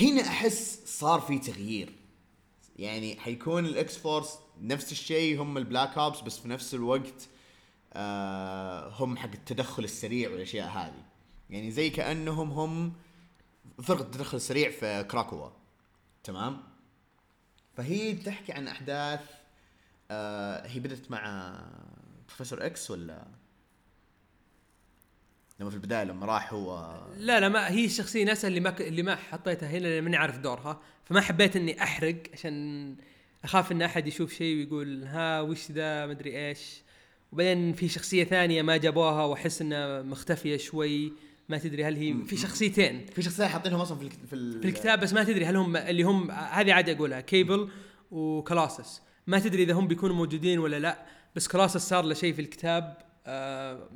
هنا أحس صار في تغيير يعني حيكون ال X-Force نفس الشيء هم ال black ops بس في نفس الوقت آه هم حق التدخل السريع والأشياء هذه يعني زي كأنهم هم فرقه التدخل السريع في Krakoa. تمام؟ فهي تحكي عن أحداث آه هي بدت مع Professor X ولا؟ لما في البداية لما راح هو لا لا ما هي الشخصية نفسها اللي ما ك... اللي ما حطيتها هنا لأن ماني عارف دورها. فما حبيت إني أحرق عشان أخاف إن أحد يشوف شيء ويقول ها وش ذا؟ مدري إيش. وبعدين في شخصية ثانية ما جابوها وأحس إنها مختفية شوي. ما تدري هل هي في شخصيتين. في شخصيه حاطينهم أصلا في في, في الكتاب بس ما تدري هل هم اللي هم هذه عادي أقولها كيبل و Colossus. ما تدري إذا هم بيكونوا موجودين ولا لا بس Colossus صار له شيء في الكتاب آه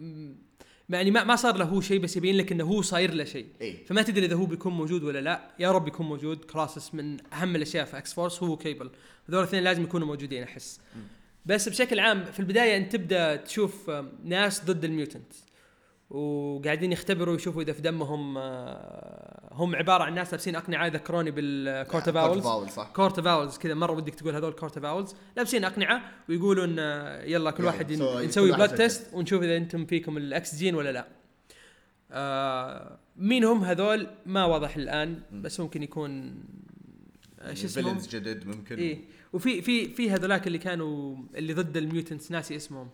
يعني ما ما صار له هو شيء بس يبين لك إنه هو صاير له شيء. اي فما تدري إذا هو بيكون موجود ولا لا. يا رب يكون موجود. Colossus من أهم الأشياء في X-Force هو كيبل. هذول الاثنين لازم يكونوا موجودين أحس. بس بشكل عام في البداية أنت تبدأ تشوف آم، ناس ضد ال mutant. وقاعدين يختبروا يشوفوا إذا في دمهم آه، هم عبارة عن ناس لابسين أقنعة يذكروني بال Court of Owls Owls صح. Court of Owls كذا مرة ودك تقول هذول Court of Owls لابسين أقنعة ويقولون آه، يلا كل واحد نسوي blood. test ونشوف إذا أنتم فيكم الاكس جين ولا لا. آه مين هم هذول؟ ما واضح الآن بس ممكن يكون آه، شو villains جدد ممكن. إيه. وفي في في هذولاك اللي كانوا اللي ضد ال mutants ناسي اسمهم.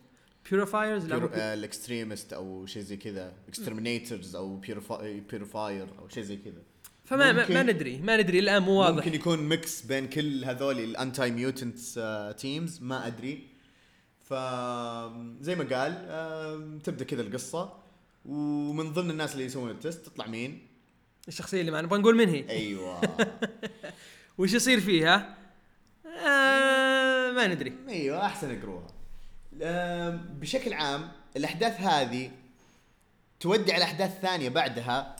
Purifiers لا مو بي- ال extremist أو شيء زي كذا. Exterminators أو Purifier أو شيء زي كذا. فما ما, ندري. ما ندري. الآن مو واضح. ممكن يكون mix بين كل هذول ال anti mutants تيمز ما أدري. ف زي ما قال آم، تبدأ كذا القصة. ومن ضمن الناس اللي يسوون التست تطلع مين؟ الشخصية اللي معنا. نبغى نقول من هي؟ أيوه. وش يصير فيها؟ آه ما ندري. أيوه أحسن اقروها بشكل عام الأحداث هذه تودي على أحداث ثانية بعدها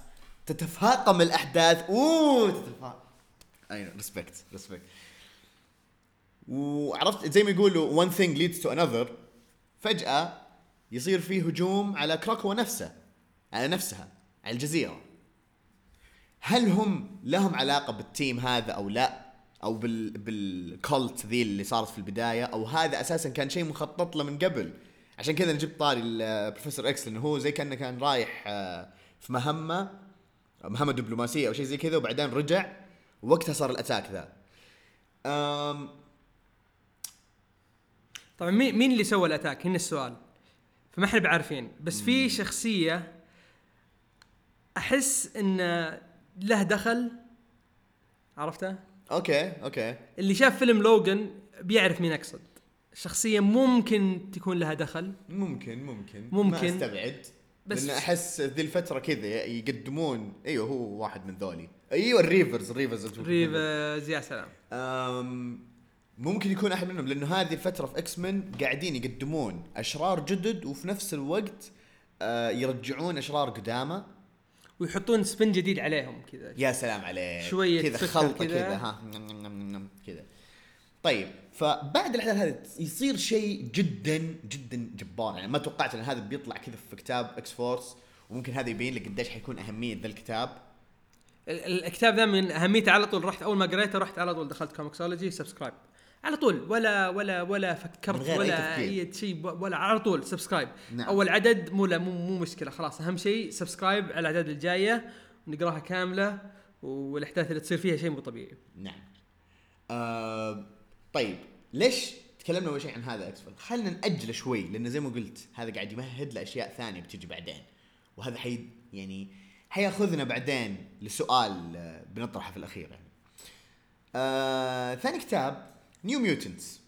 تتفاقم الأحداث. أوه تتفاقم. أيوه respect respect وعرفت زي ما يقولوا one thing leads to another. فجأة يصير في هجوم على Krakoa نفسه على نفسها على الجزيرة. هل هم لهم علاقة بال team هذا أو لا؟ أو بال بال cult ذي اللي صارت في البداية أو هذا أساسا كان شيء مخطط له من قبل. عشان كذا أنا جبت طاري ال Professor X لأنه هو زي كأنه كان رايح آه، في مهمة مهمة دبلوماسية أو شيء زي كذا وبعدين رجع ووقتها صار ال attack ذا. أم طبعا مين مين اللي سوى ال attack؟ هنا السؤال. فما إحنا بعارفين بس في شخصية أحس إن له دخل. عرفته؟ okay okay. اللي شاف فيلم Logan بيعرف مين أقصد. شخصية ممكن تكون لها دخل. ممكن ممكن. ممكن. ما أستبعد. بس- لأن أحس ذي الفترة كذا يقدمون أيوه هو واحد من ذولي. أيوه ال Reavers ال Reavers Reavers يا سلام. أم ممكن يكون أحد منهم لأنه هذه الفترة في X-Men قاعدين يقدمون أشرار جدد وفي نفس الوقت آه يرجعون أشرار قدامى. ويحطون spin جديد عليهم كذا. يا سلام عليك. شوية كذا خلطة كذا. ها. كذا. طيب فبعد الأحداث هذه يصير شيء جدا جدا جبار. يعني ما توقعت إن هذا بيطلع كذا في كتاب X-Force وممكن هذا يبين لك قديش حيكون أهمية ذا الكتاب. ال- ال- الكتاب ذا من أهميته على طول. رحت أول ما قريته رحت على طول. دخلت Comixology subscribe على طول ولا ولا ولا فكرت ولا. أي شيء ولا على طول subscribe نعم. أول عدد مو لا مو, مو مشكلة خلاص أهم شيء subscribe على الاعداد الجاية ونقراها كاملة والأحداث اللي تصير فيها شيء مو طبيعي نعم آه طيب ليش تكلمنا أول شيء عن هذا X خلينا نأجله شوي لأن زي ما قلت هذا قاعد يمهد لأشياء ثانية بتجي بعدين وهذا حي يعني حيأخذنا بعدين لسؤال آه، بنطرحه في الأخير يعني. آه ثاني كتاب New Mutants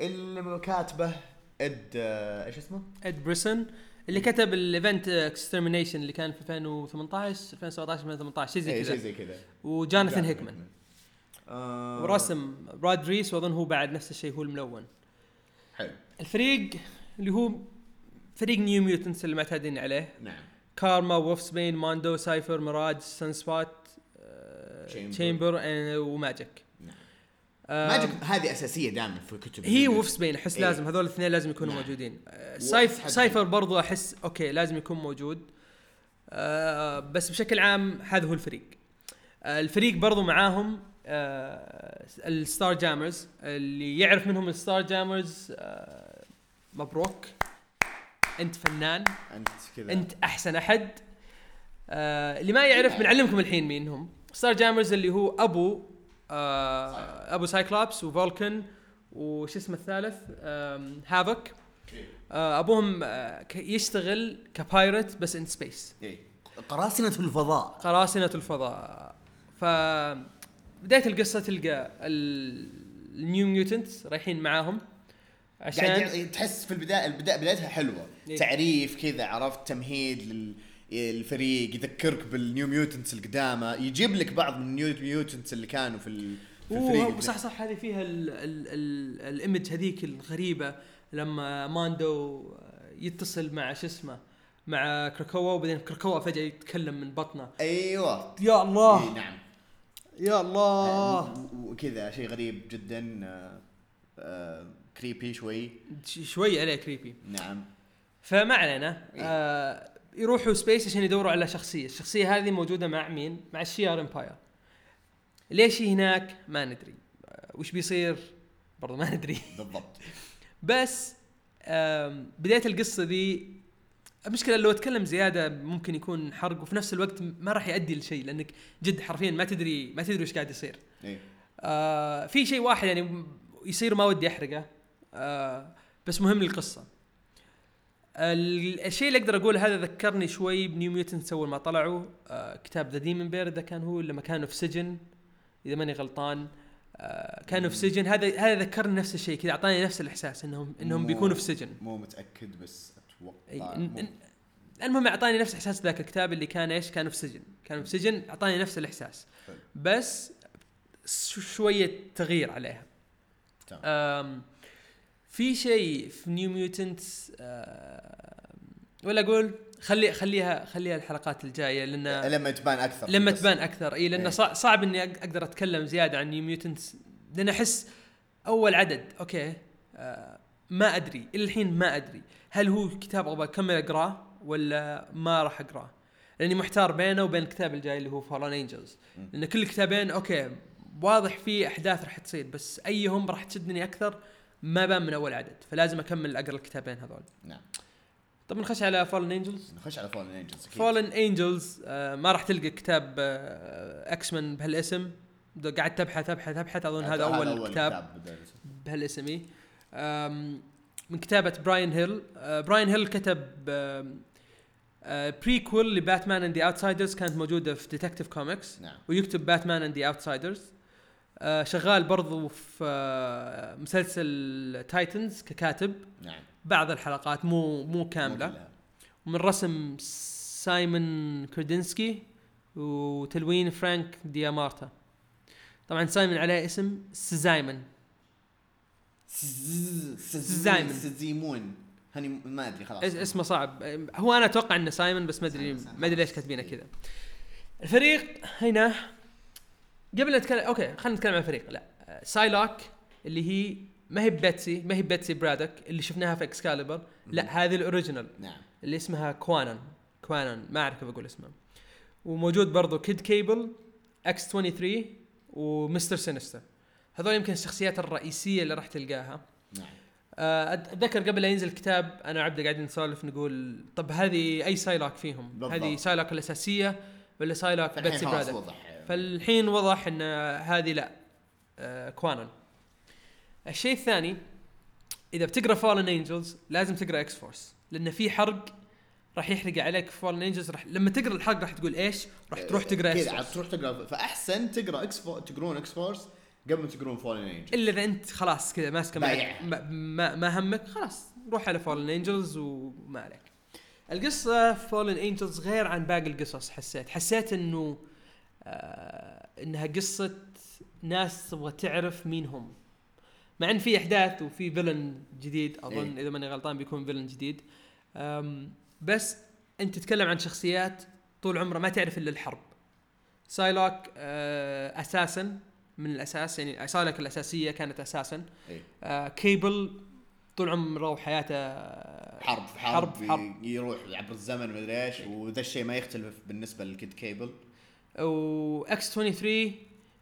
اللي كاتبه Ed آه إيش اسمه؟ Ed Brisson اللي كتب ال event Extermination اللي كان في 2018 2017 2018 شيء زي إيه، شيء كذا زي كذا. و Jonathan Hickman. آه. ورسم Rod Reis وأظن هو بعد نفس الشيء هو الملون. حلو. الفريق اللي هو فريق New Mutants اللي معتادين عليه. نعم. Karma و Wolfsbane Mondo Cypher Mirage Sunspot Chamber. Chamber و Magik. آه، Magik هذه أساسية دائما في كتب هي ال New و Wolfsbane أحس إيه. لازم هذول الاثنين لازم يكونوا نعم. موجودين. آه، Cyph Cypher برضو أحس أوكي لازم يكون موجود. آه، بس بشكل عام هذا هو الفريق. آه، الفريق برضو معاهم آه، ال Starjammers. اللي يعرف منهم ال Starjammers آه، مبروك. أنت فنان. أنت كذا. أنت أحسن أحد. آه اللي ما يعرف بنعلمكم الحين مين هم. Starjammers اللي هو أبو آه أبو Cyclops و Vulcan وش اسمه الثالث؟ Havok آه أبوهم آه يشتغل ك pirate بس in space إيه. قراصنة الفضاء. قراصنة الفضاء. ف بداية القصة تلقى ال- ال New Mutants رايحين معاهم. عشان تحس في البدايه البدايه بدايتها حلوة. إيه. تعريف كذا عرفت تمهيد لل الفريق يذكرك بال New Mutants القدامى يجيب لك بعض من ال New Mutants اللي كانوا في ال- في الفريق صح صح هذه فيها ال ال ال ال image هذيك الغريبة لما Mondo يتصل مع شو اسمه مع Krakoa وبعدين Krakoa فجأة يتكلم من بطنه. أيوه. يا إيه الله نعم. يا الله. و- وكذا شيء غريب جدا آه، آه، creepy شوي. شوي عليه creepy نعم. فما علينا. إيه. آه يروحوا space عشان يدوروا على شخصية. الشخصية هذه موجودة مع مين؟ مع ال Shi'ar Empire ليش هي هناك؟ ما ندري. آه وش بيصير؟ برضو ما ندري. بالضبط. بس بداية القصة ذي المشكلة لو أتكلم زيادة ممكن يكون حرق وفي نفس الوقت ما راح يؤدي لشيء لأنك جد حرفيا ما تدري ما تدري وش قاعد يصير. إيه. آه في شيء واحد يعني يصير ما ودي أحرقه. آه بس مهم للقصة. الشيء اللي أقدر أقوله هذا ذكرني شوي ب New Mutants اول ما طلعوا آه كتاب The Demon Bear إذا كان هو لما كانوا في سجن إذا ماني غلطان آه كانوا في سجن. هذا هذا ذكرني نفس الشيء كذا أعطاني نفس الإحساس إنهم إنهم بيكونوا في سجن. مو متأكد بس أتوقع المهم أعطاني نفس احساس ذاك الكتاب اللي كان إيش؟ كانوا في سجن. كانوا في سجن أعطاني نفس الإحساس. حلو. بس شوية تغيير عليها. تمام. في شيء في New Mutants ولا أقول خلي خليها خليها الحلقات الجاية لأن لما تبان أكثر لما بس. تبان أكثر إي لأنه إيه. صع- صعب إني أقدر أتكلم زيادة عن New Mutants لأن أحس أول عدد أوكي آه ما أدري إلى الحين ما أدري هل هو كتاب أبغى أكمل أقرأه ولا ما راح أقرأه لأني محتار بينه وبين الكتاب الجاي اللي هو Fallen Angels. لأن كل الكتابين أوكي واضح في أحداث راح تصير بس أيهم راح تشدني أكثر ما بان من أول عدد فلازم أكمل أقرأ الكتابين هذول. نعم. طب نخش على Fallen Angels نخش على Fallen Angels Fallen Angels آه ما راح تلقى كتاب آه X-Men بهالاسم قعدت تبحث ابحث ابحث أظن هذا أول كتاب بدأ- بهالاسم. آم، من كتابة Bryan Hill آه Bryan Hill كتب prequel ل Batman and the Outsiders كانت موجودة في Detective Comics نعم. ويكتب Batman and the Outsiders شغال برضو في آه مسلسل Titans ككاتب. نعم. بعض الحلقات مو مو كلها. ومن رسم Szymon Kudranski وتلوين Frank D'Armata. طبعا سايمون عليه اسم سزايمون. زايمن. سزيمون. هني ما أدري خلاص. اس- اسمه صعب. هو أنا أتوقع إنه سايمون بس ما أدري. ما أدري ليش كاتبينه كذا. الفريق هنا قبل نتكلم أوكي خلينا نتكلم عن الفريق. لا. Psylocke اللي هي ما هي Betsy ما هي Betsy Braddock اللي شفناها في Excalibur لا هذه ال original. نعم. اللي اسمها Kwannon Kwannon ما أعرف كيف أقول اسمها. وموجود برضو Kid Cable X 23 و Mister Sinister هذول يمكن الشخصيات الرئيسية اللي راح تلقاها. نعم. آه، أتذكر قبل لا ينزل الكتاب أنا وعبده قاعدين نسولف نقول طب هذه أي Psylocke فيهم. هذه Psylocke الأساسية ولا Psylocke Betsy وضح. فالحين وضح إن هذه لا آه Kwannon. الشيء الثاني إذا بتقرأ Fallen Angels لازم تقرأ X-Force لأن في حرق راح يحرق عليك Fallen Angels راح لما تقرأ الحرق راح تقول إيش؟ راح تروح تقرأ X-Force تروح تقرأ فأحسن تقرأ X-Fo... تقرون X-Force قبل ما تقرون Fallen Angel إلا إذا أنت خلاص كذا ماسكه بايع. ما, ما, ما همك خلاص روح على Fallen Angels وما عليك. القصة Fallen Angels غير عن باقي القصص حسيت. حسيت إنه إنها قصة ناس تبغى تعرف مين هم مع إن في أحداث وفي villain جديد أظن إيه. إذا ماني غلطان بيكون villain جديد. بس أنت تتكلم عن شخصيات طول عمره ما تعرف إلا الحرب. Psylocke آه أساسا من الأساس يعني Psylocke الأساسية كانت أساسا. إيه. آه كيبل طول عمره وحياته آه، حرب حرب حرب, حرب. يروح عبر الزمن مدري إيش وذا الشيء ما يختلف بالنسبة لل Kid Cable. و X-23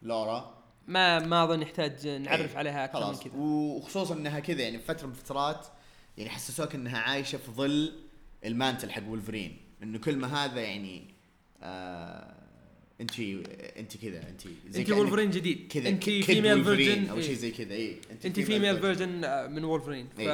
Laura. ما ما أظن يحتاج نعرف إيه. عليها أكثر من كذا. وخصوصا إنها كذا يعني في فترة من الفترات يعني حسسوك إنها عايشة في ظل ال mantle حق ولفرين انه كل ما هذا يعني آه انت انت كذا انت زي انت وولفرين جديد. كذا انت female version أو شيء زي كذا. اي انت فيميل فيرجن من وولفرين. إيه.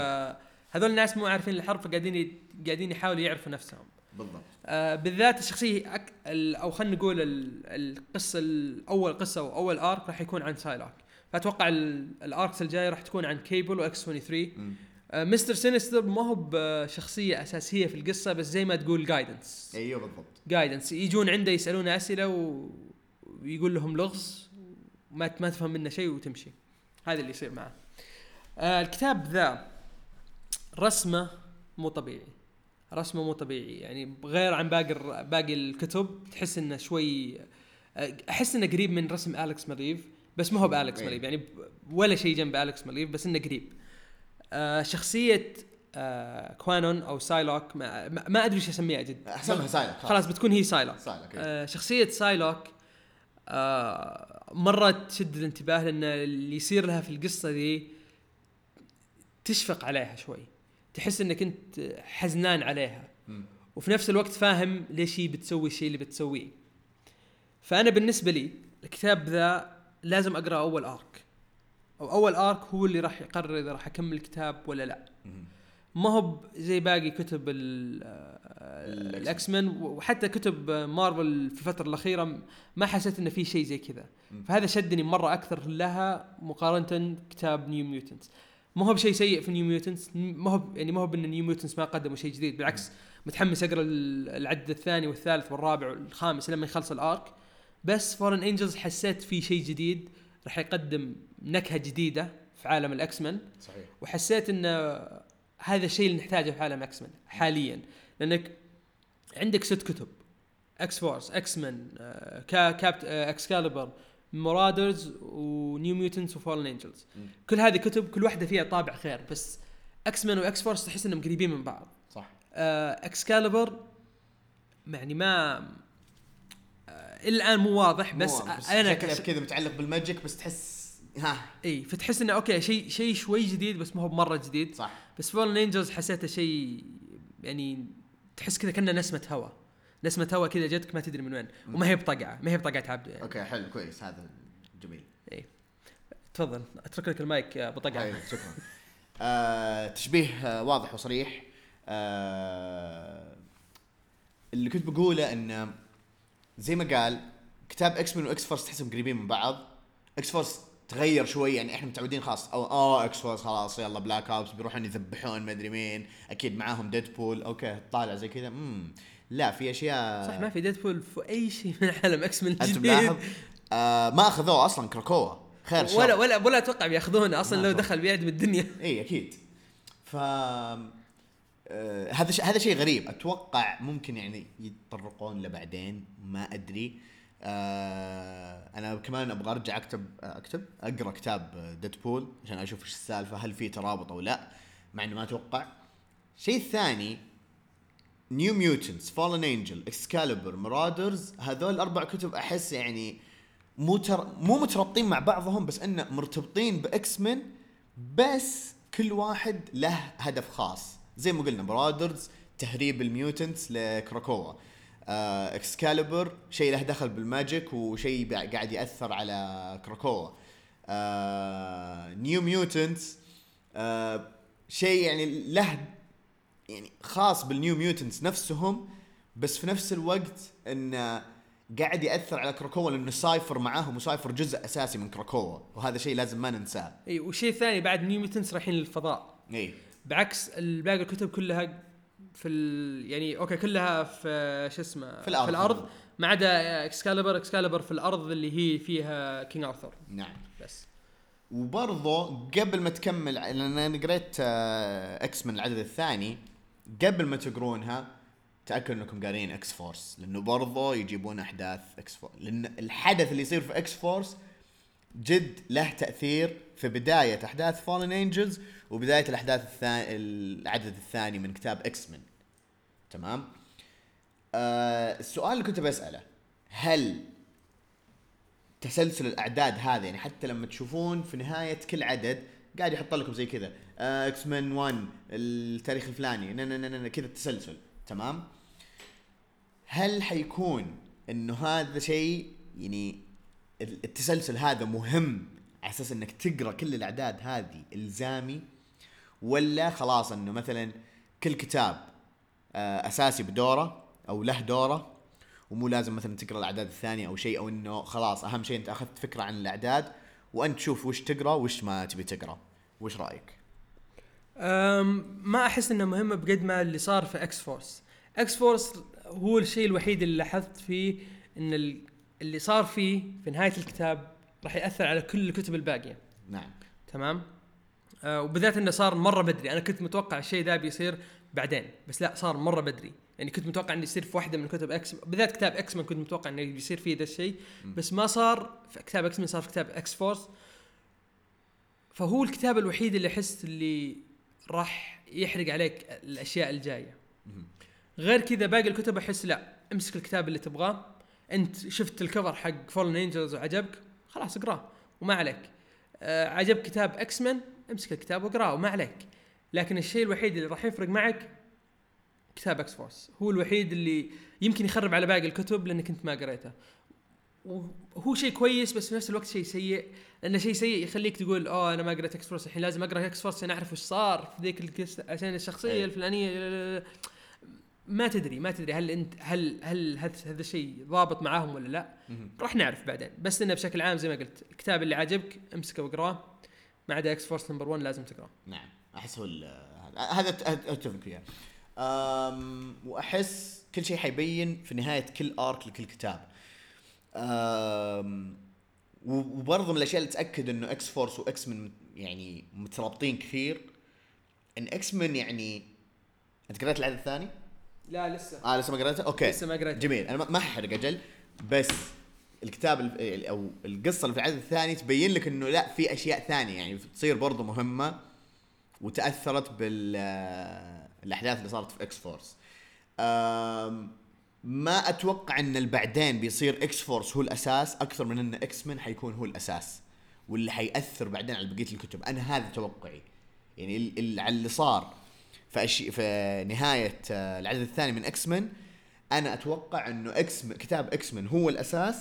فهذول الناس مو عارفين الحرب فقاعدين قاعدين يحاولوا يعرفوا نفسهم. بالضبط. آه بالذات الشخصية أك... ال... أو خلينا نقول ال... القصة الأول قصة أو أول arc راح يكون عن Psylocke فأتوقع ال... ال arcs الجاية راح تكون عن Cable و X-23. آه Mister Sinister ما هو بشخصية أساسية في القصة بس زي ما تقول guidance أيوه بالضبط. guidance يجون عنده يسألونه أسئلة و... ويقول لهم لغز ما ما تفهم منه شيء وتمشي. هذا اللي يصير معه. آه الكتاب ذا رسمه مو طبيعي. رسمه مو طبيعي. يعني غير عن باقي باقي الكتب تحس إنه شوي أحس إنه قريب من رسم Alex Maleev بس ما هو بأليكس إيه. Maleev. يعني ولا شيء جنب Alex Maleev بس إنه قريب. آه شخصية آه Kwannon أو Psylocke ما, ما- أدري إيش أسميها جد. أحسبها Psylocke خلاص. بتكون هي Psylocke. Psylocke إيه. آه شخصية Psylocke آه مرة تشد الانتباه لأن اللي يصير لها في القصة دي تشفق عليها شوي. تحس إنك أنت حزنان عليها. وفي نفس الوقت فاهم ليش هي بتسوي الشيء اللي بتسويه. فأنا بالنسبة لي الكتاب ذا لازم اقرا أول arc. أو أول arc هو اللي راح يقرر إذا راح أكمل الكتاب ولا لا. ما هو زي باقي كتب ال X ال X-Men وحتى كتب مارفل في الفترة الأخيرة ما حسيت إنه في شيء زي كذا. فهذا شدني مرة أكثر لها مقارنة كتاب New Mutants. ما هو بشيء سيء في New Mutants ما هو يعني ما هو بأن New Mutants ما قدموا شيء جديد بالعكس متحمس أقرأ ال- العدد الثاني والثالث والرابع والخامس لما يخلص ال arc بس Fallen Angels حسيت في شيء جديد راح يقدم نكهة جديدة في عالم ال X-Men صحيح. وحسيت إن هذا الشيء اللي نحتاجه في عالم X-Men حاليا. لأنك عندك ست كتب. X-Force X-Men كابت Excalibur Marauders و New Mutants و Fallen Angels. كل هذه كتب كل واحدة فيها طابع غير بس X-Men و X-Force تحس إنهم قريبين من بعض. صح. Excalibur يعني ما آه، الآن مو واضح بس, مو- بس أنا كش... كذا متعلق بال magic بس تحس ها. إي فتحس إنه okay شيء شيء شوي جديد بس ما هو مرة جديد. صح. بس Fallen Angels حسيته شيء يعني تحس كذا كأنه نسمة هواء نسمه هواء كذا جتك ما تدري من وين. وما هي بطقعه ما هي بطقعه عبده يعني. okay حلو كويس. هذا جميل. تفضل. أترك لك المايك يا ابو طقعه طيب شكرا. آه تشبيه آه واضح وصريح. آه اللي كنت بقوله إن زي ما قال كتاب X-Men و X-Force تحسهم قريبين من بعض. X-Force تغير شوي يعني إحنا متعودين خلاص أو آه X-Force خلاص يلا black ops بيروحون يذبحون ما أدري مين. أكيد معاهم Deadpool okay طالع زي كذا. امم لا في أشياء صح ما في Deadpool في أي شيء من عالم X من الجديد ملاحظ؟ آه ما أخذوه أصلا Krakoa خير شر. ولا ولا ولا أتوقع بيأخذونه أصلا لو. دخل بيعدم الدنيا اي أكيد. ف آه، هذا شيء هذا شيء غريب. أتوقع ممكن يعني يتطرقون له بعدين. ما أدري. آه أنا كمان أبغى أرجع أكتب آه، أكتب أقرأ كتاب Deadpool عشان أشوف إيش السالفة هل في ترابط أو لا. مع إنه ما أتوقع. الشيء الثاني New Mutants Fallen Angel Excalibur Marauders هذول الاربع كتب أحس يعني مو تر... مو مترابطين مع بعضهم بس انه مرتبطين ب X-Men بس كل واحد له هدف خاص. زي ما قلنا Marauders تهريب ال mutants ل Krakoa آه Excalibur شيء له دخل بال magic وشيء قاعد يأثر على Krakoa آه New Mutants آه شيء يعني له يعني خاص بال New Mutants نفسهم بس في نفس الوقت انه قاعد يأثر على Krakoa لأنه Cypher معاهم و Cypher جزء أساسي من Krakoa وهذا شيء لازم ما ننساه. إي والشيء الثاني بعد New Mutants رايحين للفضاء. إي. بعكس باقي الكتب كلها في ال... يعني okay كلها في شو اسمه في الأرض. في الأرض ما عدا Excalibur Excalibur في الأرض اللي هي فيها King Arthur نعم. بس. وبرضه قبل ما تكمل لأن أنا قريت آه، X-Men العدد الثاني قبل ما تقرونها تأكدوا إنكم قارين X-Force لأنه برضه يجيبون أحداث X-Force لأن الحدث اللي يصير في X-Force جد له تأثير في بداية أحداث Fallen Angels وبداية الأحداث الثاني العدد الثاني من كتاب X-Men تمام؟ آه السؤال اللي كنت بسأله هل تسلسل الأعداد هذا يعني حتى لما تشوفون في نهاية كل عدد قاعد يحط لكم زي كذا. إكس مان 1 التاريخ الفلاني. كذا التسلسل تمام؟ هل حيكون إنه هذا شيء يعني التسلسل هذا مهم على أساس إنك تقرأ كل الأعداد هذه إلزامي؟ ولا خلاص إنه مثلا كل كتاب آه، أساسي بدورة أو له دورة ومو لازم مثلا تقرأ الأعداد الثانية أو شيء أو إنه خلاص أهم شيء أنت أخذت فكرة عن الأعداد وأنت تشوف وش تقرأ وش ما تبي تقرأ. وش رأيك؟ أم ما أحس إنه مهمه بقد ما اللي صار في X-Force X-Force هو الشيء الوحيد اللي لاحظت فيه إن ال- اللي صار فيه في نهاية الكتاب راح يأثر على كل الكتب الباقية. نعم. تمام؟ آه وبالذات إنه صار مرة بدري. أنا كنت متوقع الشيء ذا بيصير بعدين بس لا صار مرة بدري. يعني كنت متوقع إنه يصير في واحدة من كتب X بالذات كتاب X-Men كنت متوقع إنه بيصير فيه ذا الشيء بس ما صار. في كتاب X-Men صار في كتاب X-Force فهو الكتاب الوحيد اللي أحس اللي راح يحرق عليك الأشياء الجاية. غير كذا باقي الكتب أحس لا امسك الكتاب اللي تبغاه. أنت شفت ال cover حق Fallen Angels وعجبك خلاص اقراه وما عليك. آه عجب كتاب X-Men امسك الكتاب واقراه وما عليك. لكن الشيء الوحيد اللي راح يفرق معك كتاب X-Force هو الوحيد اللي يمكن يخرب على باقي الكتب لأنك أنت ما قريته. وهو شيء كويس بس في نفس الوقت شيء سيء. لأنه شيء سيء يخليك تقول اوه أنا ما قريت X-Force الحين لازم أقرأ X-Force عشان أعرف وش صار في ذيك القصة عشان الشخصية أي. الفلانية. ما تدري ما تدري هل أنت هل هل هذا الشيء ضابط معاهم ولا لا. راح نعرف بعدين. بس إنه بشكل عام زي ما قلت الكتاب اللي عجبك امسكه واقراه. ما عدا X-Force number 1 لازم تقراه. نعم. احس هو هذا أتفق فيها. وأحس كل شيء حيبين في نهاية كل arc لكل كتاب وبرضه من الأشياء اللي تأكد إنه X-Force و X-Men يعني مترابطين كثير إن X-Men يعني أنت قريت العدد الثاني؟ لا لسه آه لسه ما قريته؟ okay لسه ما قريته. جميل أنا ما- احرق أجل بس الكتاب ال- أو القصة اللي في العدد الثاني تبين لك إنه لا في أشياء ثانية يعني تصير برضه مهمة وتأثرت بالاحداث اللي صارت في X-Force ما أتوقع إن البعدين بيصير X-Force هو الأساس أكثر من إن X-Men حيكون هو الأساس واللي حيأثر بعدين على بقية الكتب. أنا هذا توقعي. يعني ال- ال- على اللي صار في في نهاية آه، العدد الثاني من X-Men أنا أتوقع إنه X كتاب X-Men هو الأساس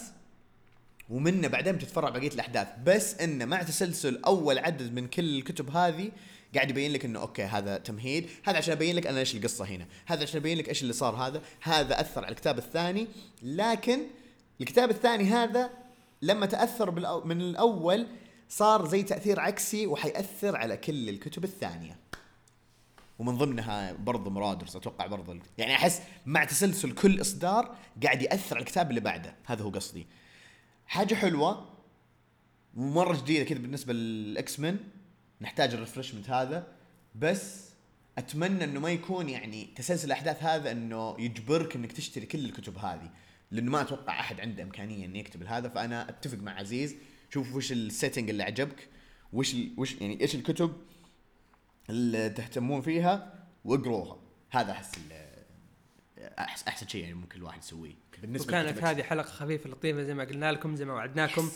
ومنه بعدين بتتفرع بقية الأحداث. بس إنه مع تسلسل أول عدد من كل الكتب هذه قاعد يبين لك إنه okay هذا تمهيد هذا عشان ابين لك أنا إيش القصة هنا هذا عشان ابين لك إيش اللي صار هذا هذا أثر على الكتاب الثاني. لكن الكتاب الثاني هذا لما تأثر من الأول صار زي تأثير عكسي وحيأثر على كل الكتب الثانية. ومن ضمنها برضو Marauders أتوقع برضو يعني أحس مع تسلسل كل إصدار قاعد يأثر على الكتاب اللي بعده. هذا هو قصدي. حاجة حلوة ومرة جديدة كذا بالنسبة لل X-Men نحتاج ال refreshment هذا بس أتمنى إنه ما يكون يعني تسلسل الأحداث هذا إنه يجبرك إنك تشتري كل الكتب هذه لأنه ما أتوقع أحد عنده إمكانية إنه يكتب هذا فأنا أتفق مع عزيز شوف وش السيتنج اللي عجبك وش ال وش يعني إيش الكتب اللي تهتمون فيها واقروها. هذا أحس ال- أحسن شيء يعني ممكن الواحد يسويه. بالنسبة وكانت هذه حلقة خفيفة لطيفة زي ما قلنا لكم زي ما وعدناكم.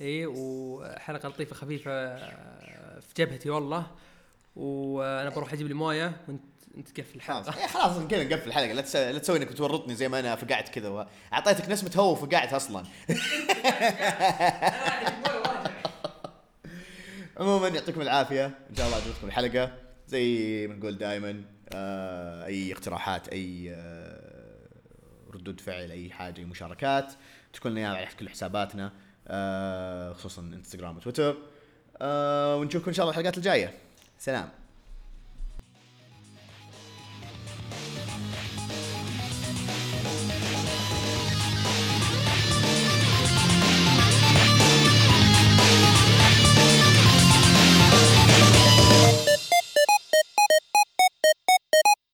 اي وحلقة لطيفة خفيفة آه، في جبهتي والله. وأنا بروح أجيب لي موية وانت أنت تقفل الحلقة. إيه خلاص كذا نقفل الحلقة. لا تسوي لا تسوي إنك تورطني زي ما أنا فقعت كذا أعطيتك نسمة هو وفقعت أصلا. عموما يعطيكم العافية. إن شاء الله عجبتكم الحلقة. زي ما نقول دائما آه أي اقتراحات أي آه ردود فعل أي حاجة أي مشاركات تكون لنا على كل حساباتنا. خصوصا إنستغرام وتويتر. آه ونشوفكم إن شاء الله الحلقات الجاية. سلام.